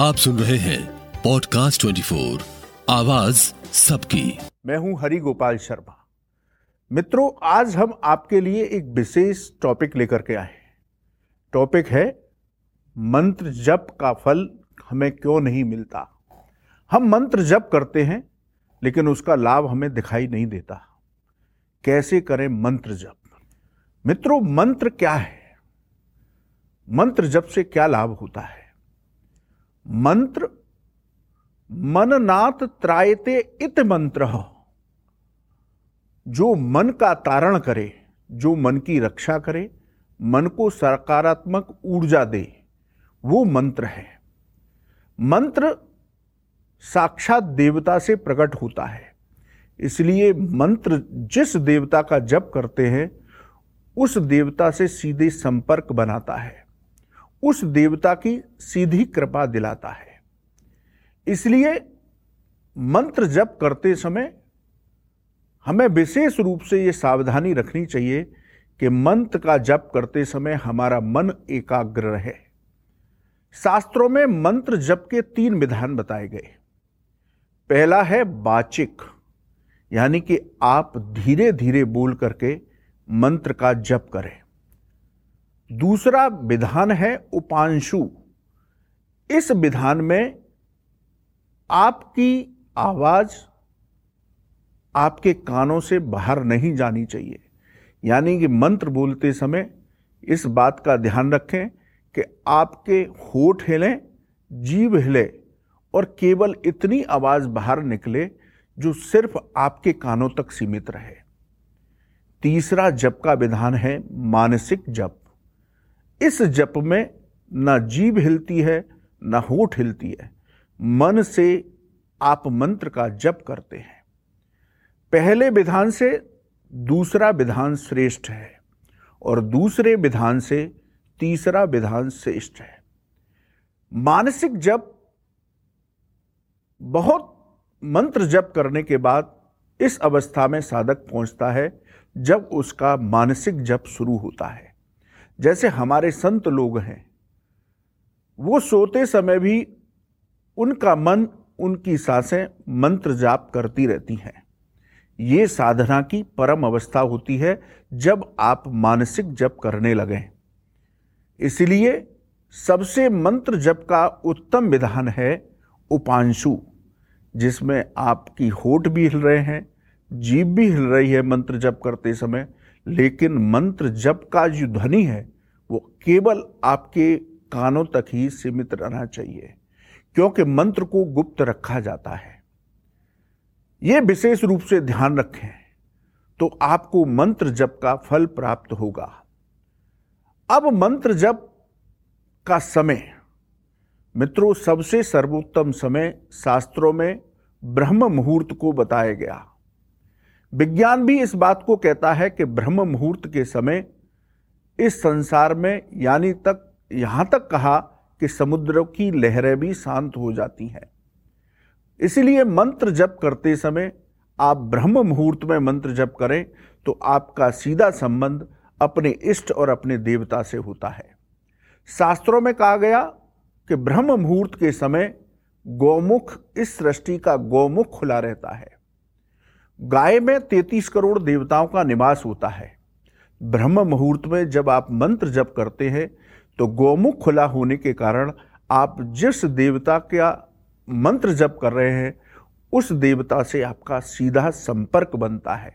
आप सुन रहे हैं पॉडकास्ट 24 आवाज़ सबकी। मैं हूँ हरि गोपाल शर्मा। मित्रों, आज हम आपके लिए एक विशेष टॉपिक लेकर के आए टॉपिक है, मंत्र जप का फल हमें क्यों नहीं मिलता? हम मंत्र जप करते हैं, लेकिन उसका लाभ हमें दिखाई नहीं देता। कैसे करें मंत्र जप? मित्रों, मंत्र क्या है? मंत्र जप से क्या लाभ होता है? मंत्र, मननाथ त्रायते इत मंत्र। जो मन का तारण करे, जो मन की रक्षा करे, मन को सकारात्मक ऊर्जा दे, वो मंत्र है। मंत्र साक्षात देवता से प्रकट होता है। इसलिए मंत्र जिस देवता का जप करते हैं, उस देवता से सीधे संपर्क बनाता है। उस देवता की सीधी कृपा दिलाता है। इसलिए मंत्र जप करते समय हमें विशेष रूप से ये सावधानी रखनी चाहिए कि मंत्र का जप करते समय हमारा मन एकाग्र रहे। शास्त्रों में मंत्र जप के तीन विधान बताए गए। पहला है बाचिक यानी कि आप धीरे धीरे बोल करके मंत्र का जप करें। दूसरा विधान है उपांशु। इस विधान में आपकी आवाज़ आपके कानों से बाहर नहीं जानी चाहिए। यानी कि मंत्र बोलते समय इस बात का ध्यान रखें कि आपके होठ हिलें जीव हिले और केवल इतनी आवाज़ बाहर निकले जो सिर्फ़ आपके कानों तक सीमित रहे। तीसरा जप का विधान है मानसिक जप। इस जप में ना जीव हिलती है, ना होठ हिलती है। मन से आप मंत्र का जप करते हैं। पहले विधान से दूसरा विधान श्रेष्ठ है और दूसरे विधान से तीसरा विधान श्रेष्ठ है। मानसिक जप बहुत मंत्र जप करने के बाद इस अवस्था में साधक पहुँचता है जब उसका मानसिक जप शुरू होता है। जैसे हमारे संत लोग हैं, वो सोते समय भी उनका मन, उनकी साँसें मंत्र जाप करती रहती हैं। ये साधना की परम अवस्था होती है जब आप मानसिक जप करने लगें। इसलिए सबसे मंत्र जप का उत्तम विधान है उपांशु, जिसमें आपकी होठ भी हिल रहे हैं, जीभ भी हिल रही है मंत्र जप करते समय लेकिन मंत्र जप का जो ध्वनि है, वो केवल आपके कानों तक ही सीमित रहना चाहिए, क्योंकि मंत्र को गुप्त रखा जाता है। ये विशेष रूप से ध्यान रखें तो आपको मंत्र जप का फल प्राप्त होगा। अब मंत्र जप का समय। मित्रों, सबसे सर्वोत्तम समय शास्त्रों में ब्रह्म मुहूर्त को बताया गया। विज्ञान भी इस बात को कहता है कि ब्रह्म मुहूर्त के समय इस संसार में, यानी तक, यहाँ तक कहा कि समुद्र की लहरें भी शांत हो जाती हैं। इसलिए मंत्र जप करते समय आप ब्रह्म मुहूर्त में मंत्र जप करें तो आपका सीधा संबंध अपने इष्ट और अपने देवता से होता है। शास्त्रों में कहा गया कि ब्रह्म मुहूर्त के समय गौमुख, इस सृष्टि का गौमुख खुला रहता है। गाय में तैतीस करोड़ देवताओं का निवास होता है। ब्रह्म मुहूर्त में जब आप मंत्र जप करते हैं तो गौमुख खुला होने के कारण आप जिस देवता का मंत्र जप कर रहे हैं, उस देवता से आपका सीधा संपर्क बनता है।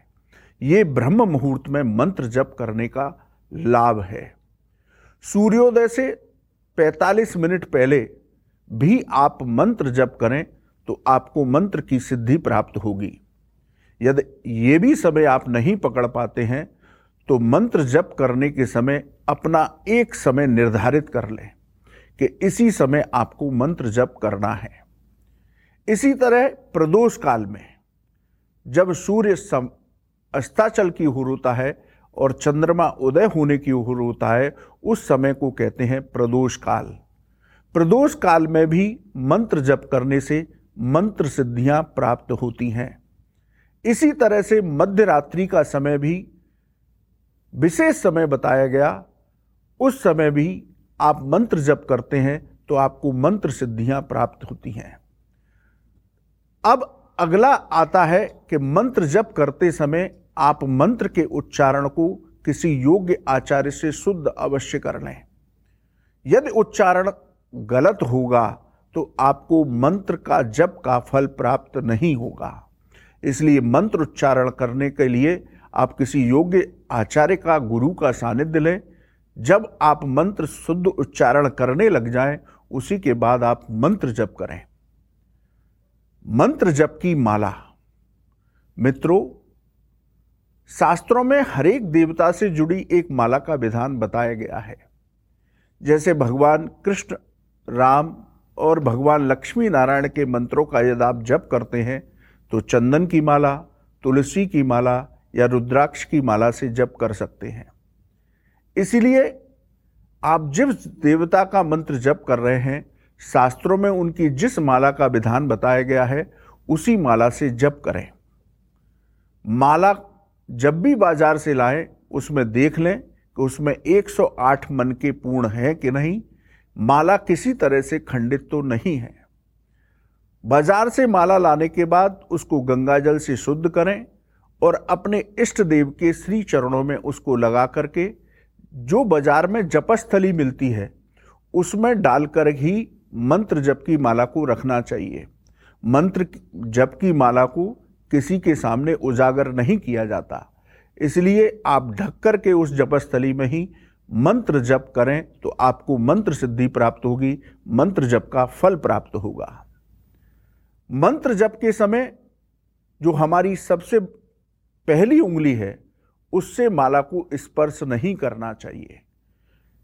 ये ब्रह्म मुहूर्त में मंत्र जप करने का लाभ है। सूर्योदय से 45 मिनट पहले भी आप मंत्र जप करें तो आपको मंत्र की सिद्धि प्राप्त होगी। यदि ये भी समय आप नहीं पकड़ पाते हैं तो मंत्र जप करने के समय अपना एक समय निर्धारित कर लें कि इसी समय आपको मंत्र जप करना है। इसी तरह प्रदोष काल में जब सूर्य सम, अस्ताचल की ओर होता है और चंद्रमा उदय होने की ओर होता है, उस समय को कहते हैं प्रदोष काल। प्रदोष काल में भी मंत्र जप करने से मंत्र सिद्धियाँ प्राप्त होती हैं। इसी तरह से मध्य रात्रि का समय भी विशेष समय बताया गया। उस समय भी आप मंत्र जप करते हैं तो आपको मंत्र सिद्धियाँ प्राप्त होती हैं। अब अगला आता है कि मंत्र जप करते समय आप मंत्र के उच्चारण को किसी योग्य आचार्य से शुद्ध अवश्य कर लें। यदि उच्चारण गलत होगा तो आपको मंत्र का जप का फल प्राप्त नहीं होगा। इसलिए मंत्र उच्चारण करने के लिए आप किसी योग्य आचार्य का, गुरु का सानिध्य लें। जब आप मंत्र शुद्ध उच्चारण करने लग जाएँ, उसी के बाद आप मंत्र जप करें। मंत्र जप की माला। मित्रों, शास्त्रों में हरेक देवता से जुड़ी एक माला का विधान बताया गया है। जैसे भगवान कृष्ण, राम और भगवान लक्ष्मी नारायण के मंत्रों का यदि आप जप करते हैं तो चंदन की माला, तुलसी की माला या रुद्राक्ष की माला से जप कर सकते हैं। इसीलिए आप जिस देवता का मंत्र जप कर रहे हैं, शास्त्रों में उनकी जिस माला का विधान बताया गया है, उसी माला से जप करें। माला जब भी बाज़ार से लाएँ, उसमें देख लें कि उसमें 108 मन के पूर्ण है कि नहीं। माला किसी तरह से खंडित तो नहीं है। बाज़ार से माला लाने के बाद उसको गंगा जल से शुद्ध करें और अपने इष्ट देव के श्री चरणों में उसको लगा करके जो बाज़ार में जपस्थली मिलती है, उसमें डालकर ही मंत्र जप की माला को रखना चाहिए। मंत्र जप की माला को किसी के सामने उजागर नहीं किया जाता। इसलिए आप ढक कर के उस जपस्थली में ही मंत्र जप करें तो आपको मंत्र सिद्धि प्राप्त होगी, मंत्र जप का फल प्राप्त होगा। मंत्र जप के समय जो हमारी सबसे पहली उंगली है, उससे माला को स्पर्श नहीं करना चाहिए।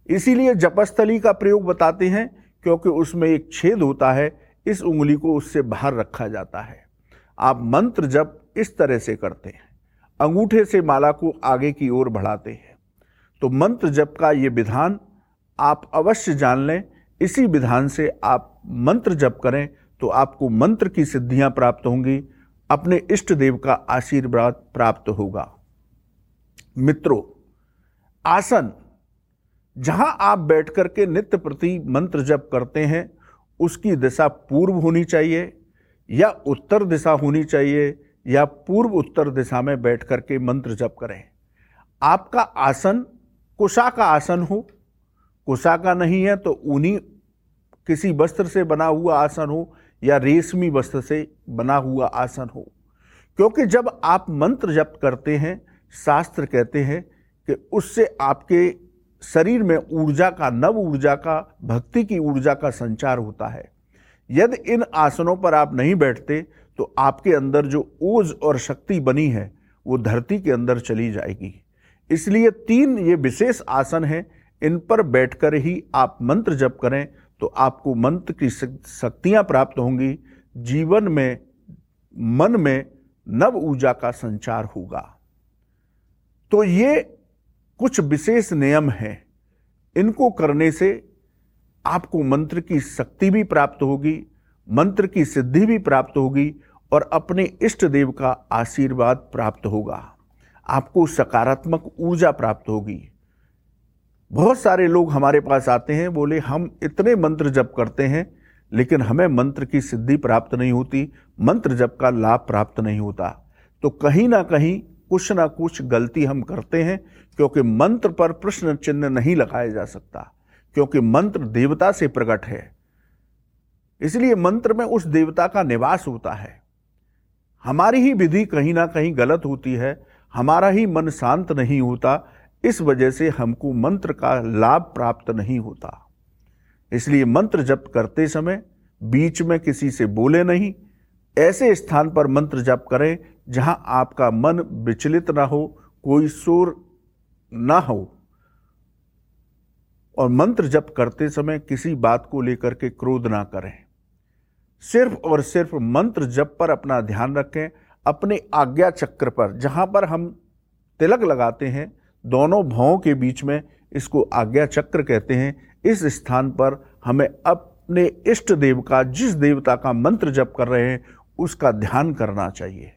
इसीलिए जपस्थली का प्रयोग बताते हैं, क्योंकि उसमें एक छेद होता है, इस उंगली को उससे बाहर रखा जाता है। आप मंत्र जब इस तरह से करते हैं। अंगूठे से माला को आगे की ओर बढ़ाते हैं। तो मंत्र जप का ये विधान आप अवश्य जान लें। इसी विधान से आप मंत्र जप करें तो आपको मंत्र की सिद्धियाँ प्राप्त होंगी, अपने इष्ट देव का आशीर्वाद प्राप्त होगा। मित्रों, आसन, जहाँ आप बैठ करके नित्य प्रति मंत्र जप करते हैं, उसकी दिशा पूर्व होनी चाहिए या उत्तर दिशा होनी चाहिए या पूर्व उत्तर दिशा में बैठ करके मंत्र जप करें। आपका आसन कुशा का आसन हो, कुशा का नहीं है तो ऊनी किसी वस्त्र से बना हुआ आसन हो या रेशमी वस्त्र से बना हुआ आसन हो। क्योंकि जब आप मंत्र जप करते हैं, शास्त्र कहते हैं कि उससे आपके शरीर में ऊर्जा का, नव ऊर्जा का, भक्ति की ऊर्जा का संचार होता है। यदि इन आसनों पर आप नहीं बैठते तो आपके अंदर जो ओज और शक्ति बनी है, वो धरती के अंदर चली जाएगी। इसलिए तीन ये विशेष आसन हैं, इन पर बैठकर ही आप मंत्र जप करें तो आपको मंत्र की शक्तियाँ प्राप्त होंगी। जीवन में, मन में नव ऊर्जा का संचार होगा। तो ये कुछ विशेष नियम हैं। इनको करने से आपको मंत्र की शक्ति भी प्राप्त होगी, मंत्र की सिद्धि भी प्राप्त होगी और अपने इष्ट देव का आशीर्वाद प्राप्त होगा। आपको सकारात्मक ऊर्जा प्राप्त होगी। बहुत सारे लोग हमारे पास आते हैं, बोले, हम इतने मंत्र जप करते हैं, लेकिन हमें मंत्र की सिद्धि प्राप्त नहीं होती, मंत्र जप का लाभ प्राप्त नहीं होता। तो कहीं ना कहीं कुछ ना कुछ गलती हम करते हैं, क्योंकि मंत्र पर प्रश्न चिन्ह नहीं लगाया जा सकता, क्योंकि मंत्र देवता से प्रकट है। इसलिए मंत्र में उस देवता का निवास होता है। हमारी ही विधि कहीं ना कहीं गलत होती है, हमारा ही मन शांत नहीं होता इस वजह से हमको मंत्र का लाभ प्राप्त नहीं होता। इसलिए मंत्र जप करते समय बीच में किसी से बोले नहीं, ऐसे स्थान पर मंत्र जप करें जहाँ आपका मन विचलित ना हो, कोई शोर ना हो। और मंत्र जप करते समय किसी बात को लेकर के क्रोध ना करें। सिर्फ़ और सिर्फ़ मंत्र जप पर अपना ध्यान रखें, अपने आज्ञा चक्र पर, जहाँ पर हम तिलक लगाते हैं दोनों भावों के बीच में इसको आज्ञा चक्र कहते हैं। इस स्थान पर हमें अपने इष्ट देव का, जिस देवता का मंत्र जप कर रहे हैं, उसका ध्यान करना चाहिए।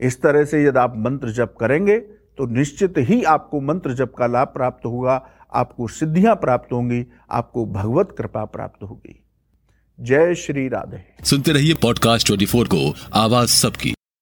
इस तरह से यदि आप मंत्र जप करेंगे तो निश्चित ही आपको मंत्र जप का लाभ प्राप्त होगा, आपको सिद्धियाँ प्राप्त होंगी, आपको भगवत कृपा प्राप्त होगी। जय श्री राधे। सुनते रहिए पॉडकास्ट ट्वेंटी को, आवाज़ सबकी।